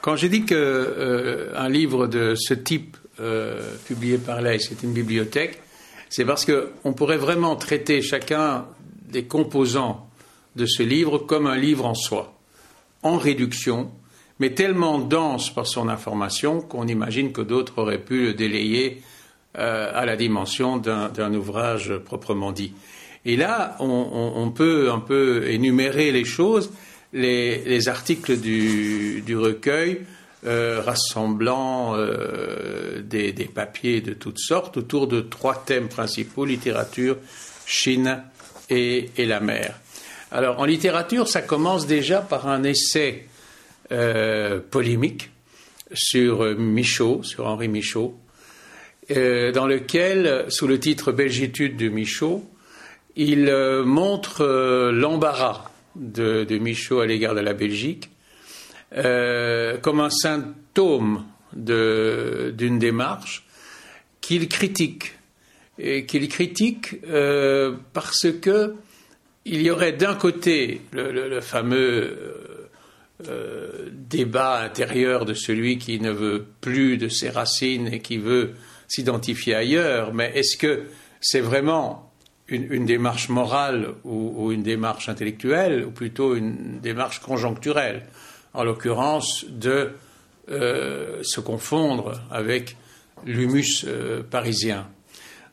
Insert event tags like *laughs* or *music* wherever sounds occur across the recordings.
Quand j'ai dit qu'un livre de ce type publié par l'AIS c'est une bibliothèque, c'est parce qu'on pourrait vraiment traiter chacun des composants de ce livre comme un livre en soi, en réduction, mais tellement dense par son information qu'on imagine que d'autres auraient pu le délayer euh, à la dimension d'un ouvrage proprement dit. Et là, on, peut un peu énumérer les choses, les, articles du, recueil euh, rassemblant euh, des, papiers de toutes sortes autour de trois thèmes principaux littérature, Chine et, la mer. Alors, en littérature, ça commence déjà par un essai euh, polémique sur Michaud, sur Henri Michaud, dans lequel, sous le titre Belgitude de Michaud, il montre l'embarras de, Michaud à l'égard de la Belgique comme un symptôme d'une démarche qu'il critique. Et qu'il critique parce que il y aurait d'un côté le fameux euh, débat intérieur de celui qui ne veut plus de ses racines et qui veut s'identifier ailleurs, mais est-ce que c'est vraiment une, démarche morale ou, une démarche intellectuelle, ou plutôt une démarche conjoncturelle, en l'occurrence de euh, se confondre avec l'humus euh, parisien.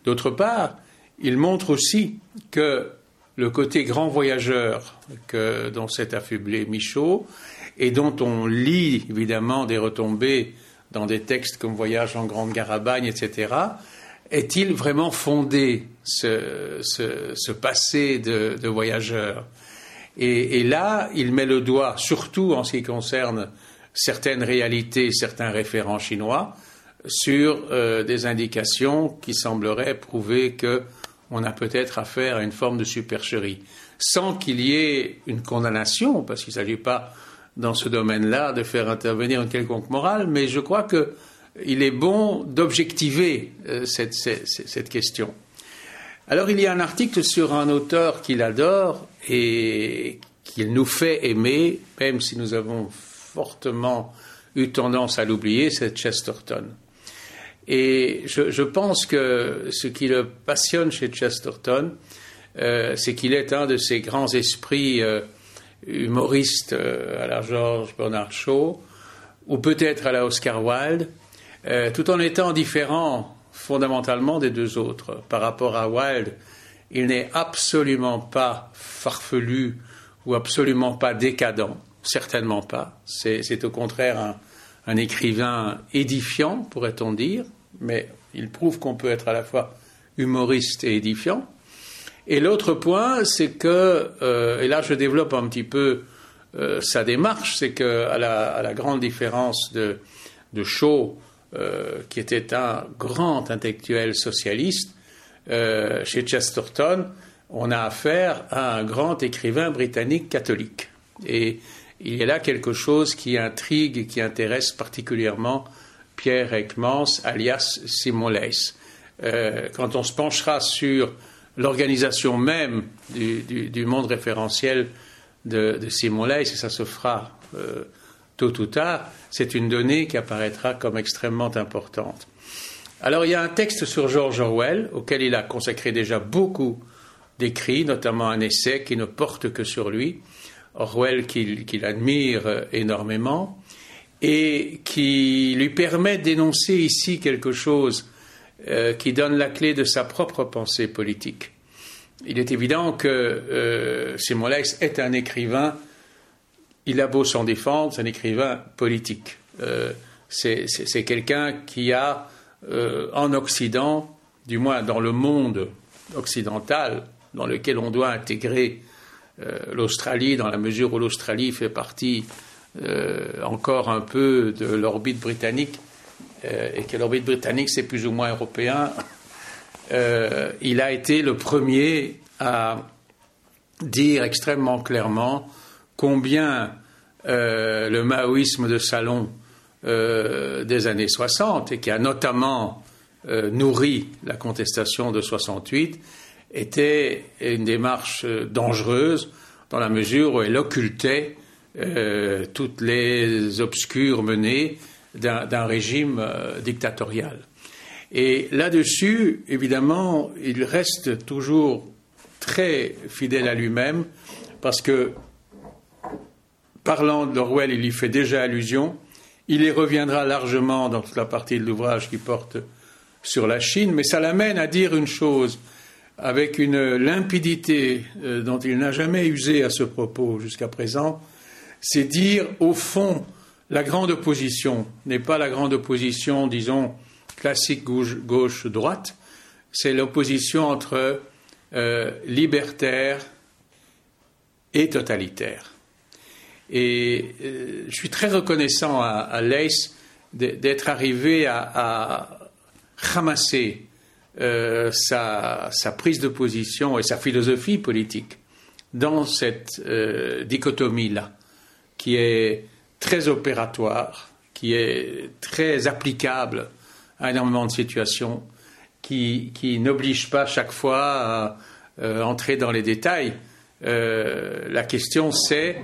D'autre part, il montre aussi que le côté grand voyageur que, dont s'est affublé Michaud et dont on lit évidemment des retombées dans des textes comme Voyage en Grande Garabagne, etc., est-il vraiment fondé, ce, passé de, voyageur? Et, là, il met le doigt, surtout en ce qui concerne certaines réalités, certains référents chinois, sur euh, des indications qui sembleraient prouver qu'on a peut-être affaire à une forme de supercherie, sans qu'il y ait une condamnation, parce qu'il ne s'agit pas dans ce domaine-là de faire intervenir une quelconque morale, mais je crois qu'il est bon d'objectiver euh, cette, question. Alors il y a un article sur un auteur qu'il adore et qu'il nous fait aimer, même si nous avons fortement eu tendance à l'oublier, c'est Chesterton. Et je, pense que ce qui le passionne chez Chesterton, euh, c'est qu'il est un de ces grands esprits euh, humoriste euh, à la George Bernard Shaw, ou peut-être à la Oscar Wilde, euh, tout en étant différent fondamentalement des deux autres. Par rapport à Wilde, il n'est absolument pas farfelu ou absolument pas décadent, certainement pas. C'est au contraire un, écrivain édifiant, pourrait-on dire, mais il prouve qu'on peut être à la fois humoriste et édifiant. Et l'autre point, c'est que, euh, et là je développe un petit peu euh, sa démarche, c'est que à la, grande différence de, de Shaw, euh, qui était un grand intellectuel socialiste, chez Chesterton, on a affaire à un grand écrivain britannique catholique. Et il y a là quelque chose qui intrigue et qui intéresse particulièrement Pierre Ekmans, alias Simon Leys. quand on se penchera sur l'organisation même du, monde référentiel de, Simon Leys, et ça se fera euh, tôt ou tard, c'est une donnée qui apparaîtra comme extrêmement importante. Alors il y a un texte sur George Orwell auquel il a consacré déjà beaucoup d'écrits, notamment un essai qui ne porte que sur lui, Orwell qu'il admire énormément, et qui lui permet d'énoncer ici quelque chose euh, qui donne la clé de sa propre pensée politique. Il est évident que euh, Simon est un écrivain, il a beau s'en défendre, c'est un écrivain politique. Euh, c'est quelqu'un qui a, en Occident, du moins dans le monde occidental, dans lequel on doit intégrer l'Australie, dans la mesure où l'Australie fait partie encore un peu de l'orbite britannique, euh, et que l'orbite britannique, c'est plus ou moins européen, euh, il a été le premier à dire extrêmement clairement combien euh, le maoïsme de salon des années 60, et qui a notamment nourri la contestation de 68, était une démarche dangereuse dans la mesure où elle occultait toutes les obscures menées d'un régime dictatorial. Et là-dessus, évidemment, il reste toujours très fidèle à lui-même, parce que, parlant d'Orwell, il y fait déjà allusion, il y reviendra largement dans toute la partie de l'ouvrage qui porte sur la Chine, mais ça l'amène à dire une chose avec une limpidité euh, dont il n'a jamais usé à ce propos jusqu'à présent, c'est dire, au fond, la grande opposition n'est pas la grande opposition, disons, classique gauche-droite, c'est l'opposition entre euh, libertaire et totalitaire. Et euh, je suis très reconnaissant à, à d'être arrivé à, ramasser euh, sa, prise de position et sa philosophie politique dans cette dichotomie-là, qui est très opératoire, qui est très applicable à énormément de situations, qui, n'oblige pas chaque fois à euh, entrer dans les détails. Euh, la question c'est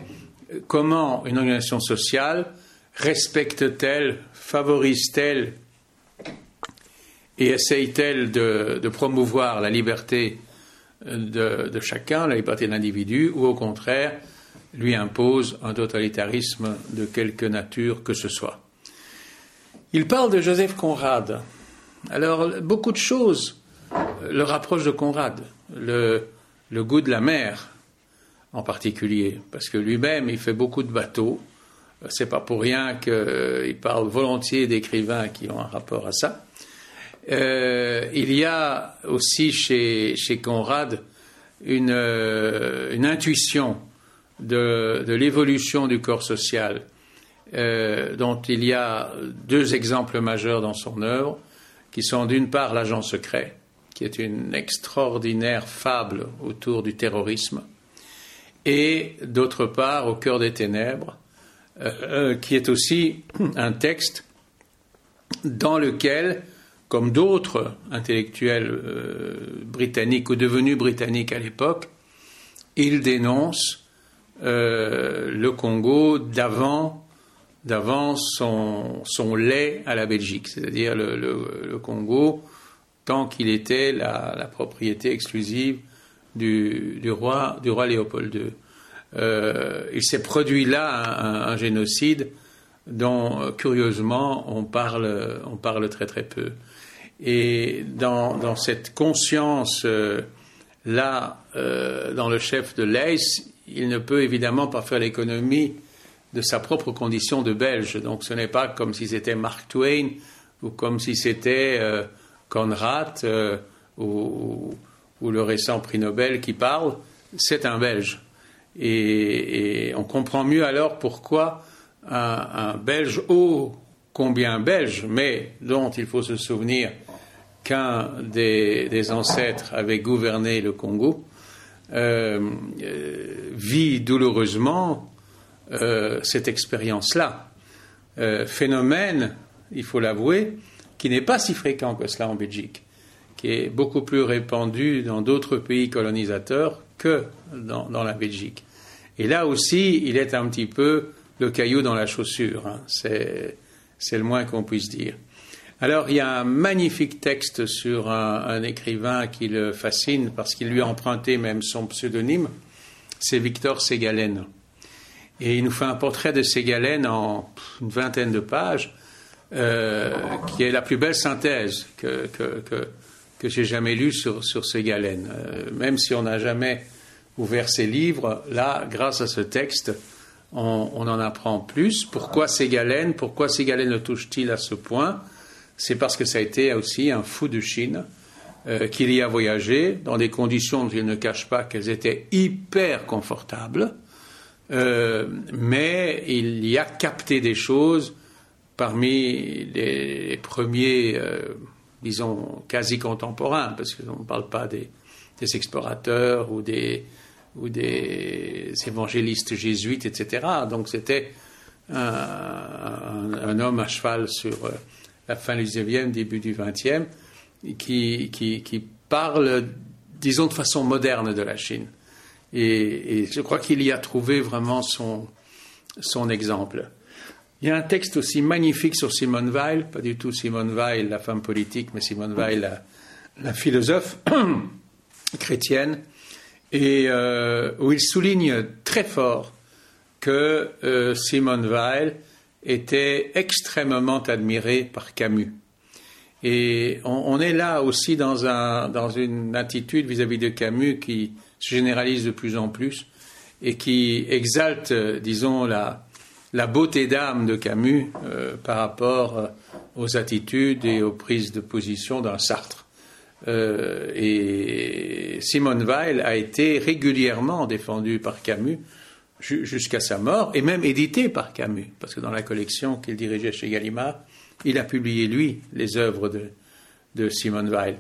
comment une organisation sociale respecte-t-elle, favorise-t-elle et essaye-t-elle de, promouvoir la liberté de, de chacun, la liberté de l'individu, ou au contraire lui impose un totalitarisme de quelque nature que ce soit? Il parle de Joseph Conrad. Alors, beaucoup de choses le rapprochent de Conrad. Le, goût de la mer, en particulier, parce que lui-même, il fait beaucoup de bateaux. C'est pas pour rien qu'il parle volontiers d'écrivains qui ont un rapport à ça. Euh, il y a aussi chez, Conrad une, euh, intuition de l'évolution du corps social euh, dont il y a deux exemples majeurs dans son œuvre, qui sont d'une part l'agent secret, qui est une extraordinaire fable autour du terrorisme, et d'autre part au cœur des ténèbres, euh, euh, qui est aussi *clears throat* un texte dans lequel, comme d'autres intellectuels britanniques ou devenus britanniques à l'époque, il dénonce le Congo d'avant d'avance son, son, lait à la Belgique, c'est-à-dire le, Congo, tant qu'il était la, propriété exclusive du, roi, du roi Léopold II. Euh, il s'est produit là un, génocide dont, curieusement, on parle, on parle très très peu. Et dans, cette conscience euh, là, euh, dans le chef de l'AIS, il ne peut évidemment pas faire l'économie de sa propre condition de Belge. Donc ce n'est pas comme si c'était Mark Twain ou comme si c'était euh, Conrad euh, ou, le récent prix Nobel qui parle, c'est un Belge. Et, on comprend mieux alors pourquoi un, Belge ô combien belge, mais dont il faut se souvenir qu'un des, ancêtres avait gouverné le Congo, euh, vit douloureusement euh, cette expérience-là. Euh, phénomène, il faut l'avouer, qui n'est pas si fréquent que cela en Belgique, qui est beaucoup plus répandu dans d'autres pays colonisateurs que dans, la Belgique. Et là aussi, il est un petit peu le caillou dans la chaussure, hein. c'est, le moins qu'on puisse dire. Alors, il y a un magnifique texte sur un, écrivain qui le fascine parce qu'il lui a emprunté même son pseudonyme, c'est Victor Ségalen. Et il nous fait un portrait de Ségalène en une vingtaine de pages, euh, qui est la plus belle synthèse que, que, j'ai jamais lue sur, sur Ségalène. Euh, même si on n'a jamais ouvert ses livres, là, grâce à ce texte, on, on en apprend plus. Pourquoi Ségalène Pourquoi Ségalène le touche-t-il à ce point? C'est parce que ça a été aussi un fou de Chine. Euh, qu'il y a voyagé dans des conditions dont il ne cache pas qu'elles étaient hyper confortables, euh, mais il y a capté des choses parmi les, premiers, euh, disons, quasi contemporains, parce qu'on ne parle pas des, explorateurs ou des, ou des évangélistes jésuites, etc. Donc c'était un, homme à cheval sur euh, la fin du 19e, début du 20e, qui, qui, qui parle, disons, de façon moderne de la Chine. Et, je crois qu'il y a trouvé vraiment son, son exemple. Il y a un texte aussi magnifique sur Simone Weil, pas du tout Simone Weil, la femme politique, mais Simone Weil, la, philosophe *clears throat* chrétienne, et euh, où il souligne très fort que euh, Simone Weil était extrêmement admirée par Camus. Et on, est là aussi dans, un, dans une attitude vis-à-vis de Camus qui se généralise de plus en plus et qui exalte, disons, la, la beauté d'âme de Camus euh, par rapport euh, aux attitudes et aux prises de position d'un Sartre. Euh, et Simone Weil a été régulièrement défendue par Camus jusqu'à sa mort, et même édité par Camus, parce que dans la collection qu'il dirigeait chez Gallimard, il a publié, lui, les œuvres de, de Simone Weil.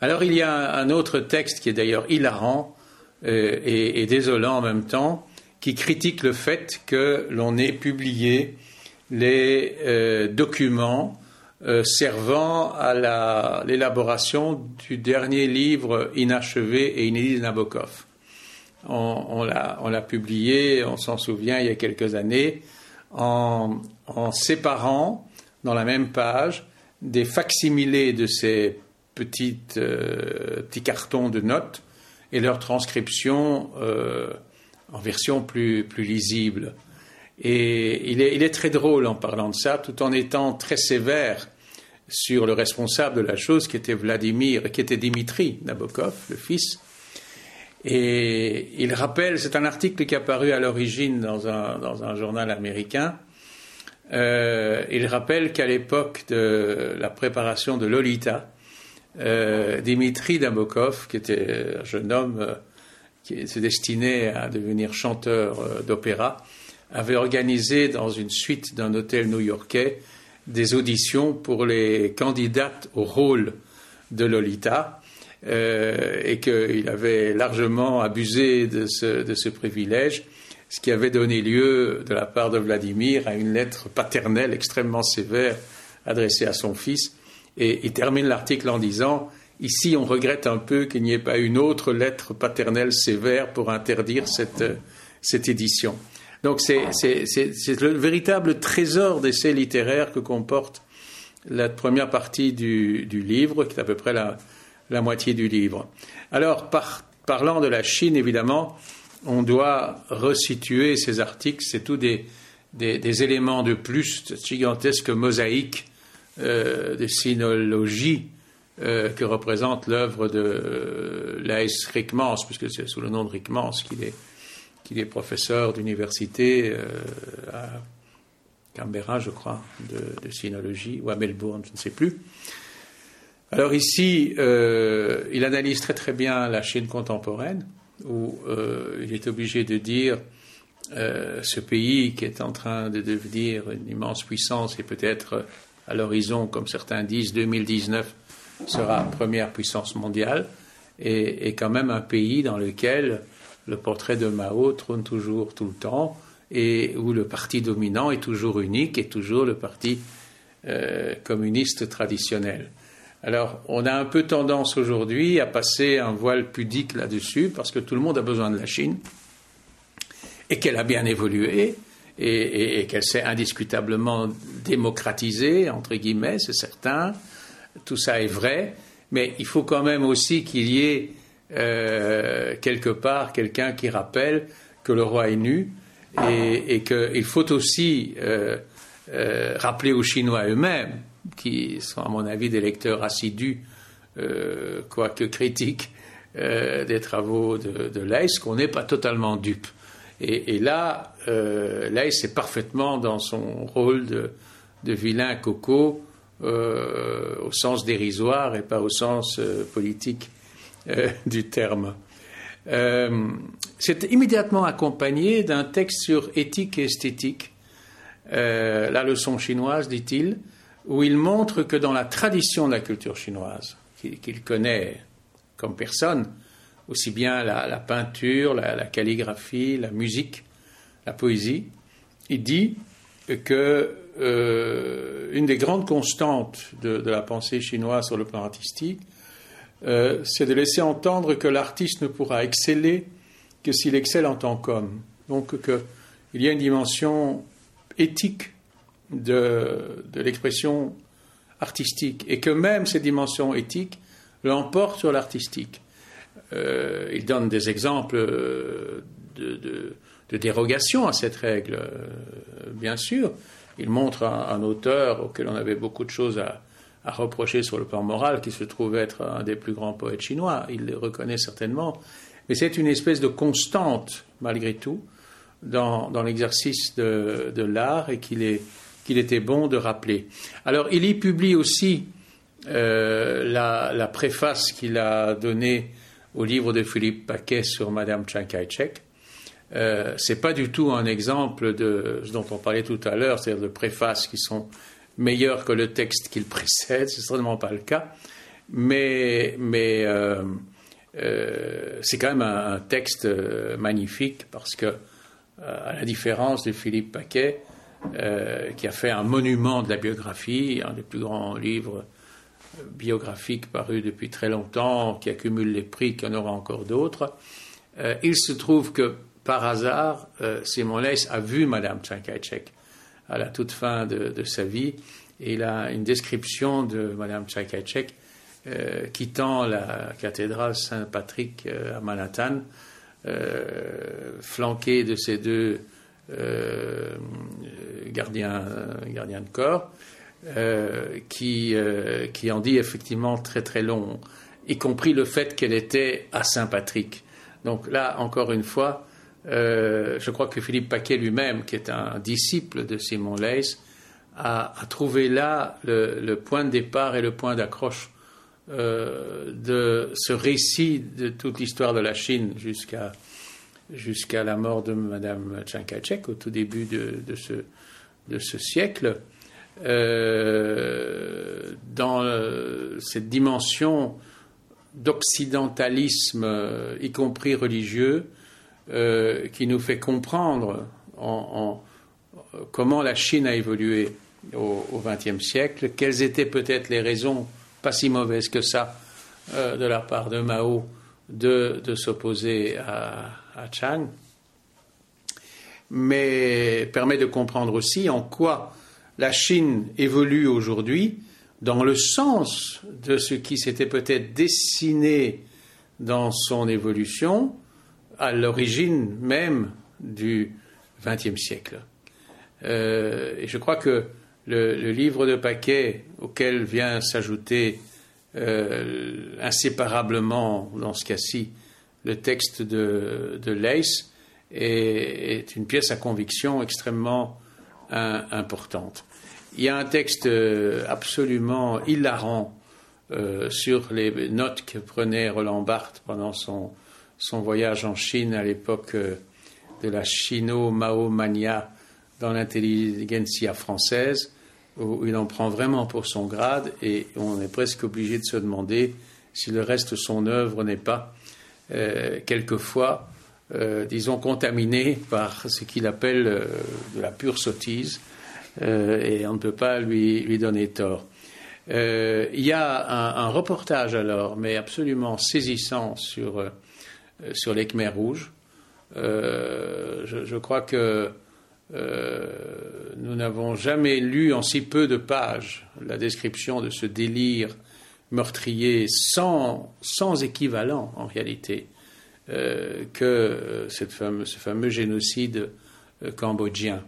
Alors il y a un autre texte qui est d'ailleurs hilarant euh, et, désolant en même temps, qui critique le fait que l'on ait publié les euh, documents euh, servant à l'élaboration du dernier livre inachevé et inédit de Nabokov. On, l'a publié, on s'en souvient, il y a quelques années, en, séparant dans la même page des facsimilés de ces petites, euh, petits cartons de notes et leur transcription en version plus, plus lisible. Et il est, très drôle en parlant de ça, tout en étant très sévère sur le responsable de la chose, qui était Vladimir, qui était Dimitri Nabokov, le fils. Et il rappelle, c'est un article qui est apparu à l'origine dans un, dans un journal américain, euh, il rappelle qu'à l'époque de la préparation de Lolita, euh, Dimitri Nabokov, qui était un jeune homme euh, qui se destinait à devenir chanteur d'opéra, avait organisé dans une suite d'un hôtel new-yorkais des auditions pour les candidates au rôle de Lolita. et qu'il avait largement abusé de ce privilège ce qui avait donné lieu de la part de Vladimir à une lettre paternelle extrêmement sévère adressée à son fils. Et il termine l'article en disant Ici, on regrette un peu qu'il n'y ait pas une autre lettre paternelle sévère pour interdire cette, cette édition. Donc, c'est le véritable trésor d'essais littéraires que comporte la première partie du, livre, qui est à peu près la, la moitié du livre. Alors, parlant de la Chine, évidemment, on doit resituer ces articles. C'est tout des, éléments de plus, cette gigantesque mosaïque euh, de sinologie euh, que représente l'œuvre de euh, Laes Rickmans, puisque c'est sous le nom de Rickmans qu'il est, qu'il est professeur d'université à Canberra, je crois, de, de, sinologie, ou à Melbourne, je ne sais plus. Alors ici, il analyse très très bien la Chine contemporaine où euh, il est obligé de dire euh, ce pays qui est en train de devenir une immense puissance et peut-être à l'horizon, comme certains disent, 2019 sera première puissance mondiale, et, quand même un pays dans lequel le portrait de Mao trône toujours tout le temps et où le parti dominant est toujours unique et toujours le parti euh, communiste traditionnel. Alors, on a un peu tendance aujourd'hui à passer un voile pudique là-dessus, parce que tout le monde a besoin de la Chine, et qu'elle a bien évolué, et, qu'elle s'est indiscutablement démocratisée, entre guillemets, c'est certain. Tout ça est vrai, mais il faut quand même aussi qu'il y ait euh, quelque part quelqu'un qui rappelle que le roi est nu, et, qu'il faut aussi euh, euh, rappeler aux Chinois eux-mêmes qui sont à mon avis des lecteurs assidus, quoique critiques, des travaux de, de qu'on n'est pas totalement dupe. Et, là, euh, est parfaitement dans son rôle de, vilain coco, euh, au sens dérisoire et pas au sens politique *laughs* du terme. C'est immédiatement accompagné d'un texte sur éthique et esthétique, la leçon chinoise, dit-il, où il montre que dans la tradition de la culture chinoise, qu'il connaît comme personne, aussi bien la, peinture, la, calligraphie, la musique, la poésie, il dit que euh, une des grandes constantes de, la pensée chinoise sur le plan artistique, euh, c'est de laisser entendre que l'artiste ne pourra exceller que s'il excelle en tant qu'homme. Donc il y a une dimension éthique de, l'expression artistique, et que même cette dimension éthique l'emporte sur l'artistique. Euh, il donne des exemples de, dérogation à cette règle, bien sûr. Il montre un, un, auteur auquel on avait beaucoup de choses à, reprocher sur le plan moral, qui se trouve être un des plus grands poètes chinois. Il le reconnaît certainement. Mais c'est une espèce de constante, malgré tout, dans, l'exercice de, l'art et qu'il est était bon de rappeler. Alors, il y publie aussi euh, la, la, préface qu'il a donnée au livre de Philippe Paquet sur Madame Chiang Kai-shek. Euh, c'est pas du tout un exemple de ce dont on parlait tout à l'heure, c'est-à-dire de préfaces qui sont meilleures que le texte qu'il *laughs* précède. C'est certainement pas le cas, mais, euh, euh, c'est quand même un, texte euh, magnifique parce que, à la différence de Philippe Paquet, qui a fait un monument de la biographie, un des plus grands livres biographiques parus depuis très longtemps, qui accumule les prix, qu'il y en aura encore d'autres. Il se trouve que, par hasard, euh, Simon Leys a vu Madame Chiang Kai-shek à la toute fin de, sa vie, et il a une description de Madame Chiang Kai-shek euh, quittant la cathédrale Saint-Patrick à Manhattan, flanquée de ses deux euh, gardien, gardien de corps, euh, qui, euh, qui en dit effectivement très très long, y compris le fait qu'elle était à Saint-Patrick. Donc là, encore une fois, euh, je crois que Philippe Paquet lui-même, qui est un disciple de Simon Leys, a, trouvé là le, point de départ et le point d'accroche euh, de ce récit de toute l'histoire de la Chine jusqu'à la mort de Mme Chiang Kai-shek au tout début de, ce, de ce, siècle, euh, dans cette dimension d'occidentalisme, y compris religieux, euh, qui nous fait comprendre en, en, comment la Chine a évolué au XXe siècle, quelles étaient peut-être les raisons, pas si mauvaises que ça, euh, de la part de Mao de, de s'opposer à, à Chang, mais permet de comprendre aussi en quoi la Chine évolue aujourd'hui dans le sens de ce qui s'était peut-être dessiné dans son évolution à l'origine même du XXe siècle. Euh, et je crois que le, livre de Paquet, auquel vient s'ajouter euh, inséparablement, dans ce cas-ci, le texte de, de Leys est, une pièce à conviction extrêmement importante. Il y a un texte euh, absolument hilarant sur les notes que prenait Roland Barthes pendant son, son voyage en Chine à l'époque euh, de la chino-mao-mania dans l'intelligentsia française, où il en prend vraiment pour son grade et on est presque obligé de se demander si le reste de son œuvre n'est pas euh, quelquefois, euh, disons, contaminé par ce qu'il appelle de la pure sottise, et on ne peut pas lui, lui donner tort. il y a un, reportage alors, mais absolument saisissant sur, sur les Khmers rouges. Je, je, crois que nous n'avons jamais lu en si peu de pages la description de ce délire meurtrier sans, sans équivalent en réalité euh, que ce fameux génocide euh, cambodgien.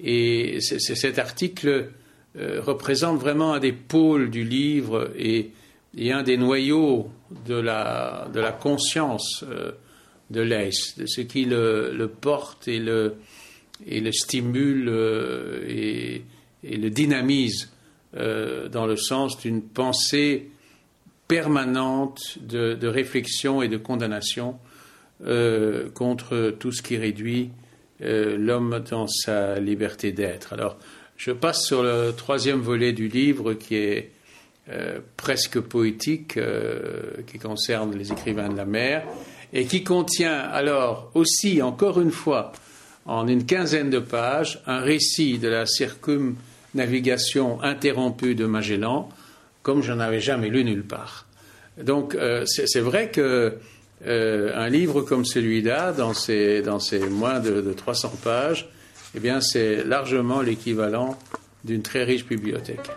Et cet article euh, représente vraiment un des pôles du livre et, et un des noyaux de la, de la conscience euh, de l'Est, de ce qui le, le, porte et le, et le stimule euh, et, le dynamise euh, dans le sens d'une pensée permanente de, de, réflexion et de condamnation contre tout ce qui réduit l'homme dans sa liberté d'être. Alors, je passe sur le troisième volet du livre qui est euh, presque poétique, euh, qui concerne les écrivains de la mer, et qui contient alors aussi, encore une fois, en une quinzaine de pages, un récit de la circumnavigation interrompue de Magellan, comme je n'avais jamais lu nulle part. Donc euh, c'est vrai que un livre comme celui-là, dans ses, dans moins de, de 300 pages, eh bien, c'est largement l'équivalent d'une très riche bibliothèque.